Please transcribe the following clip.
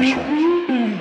Christmas.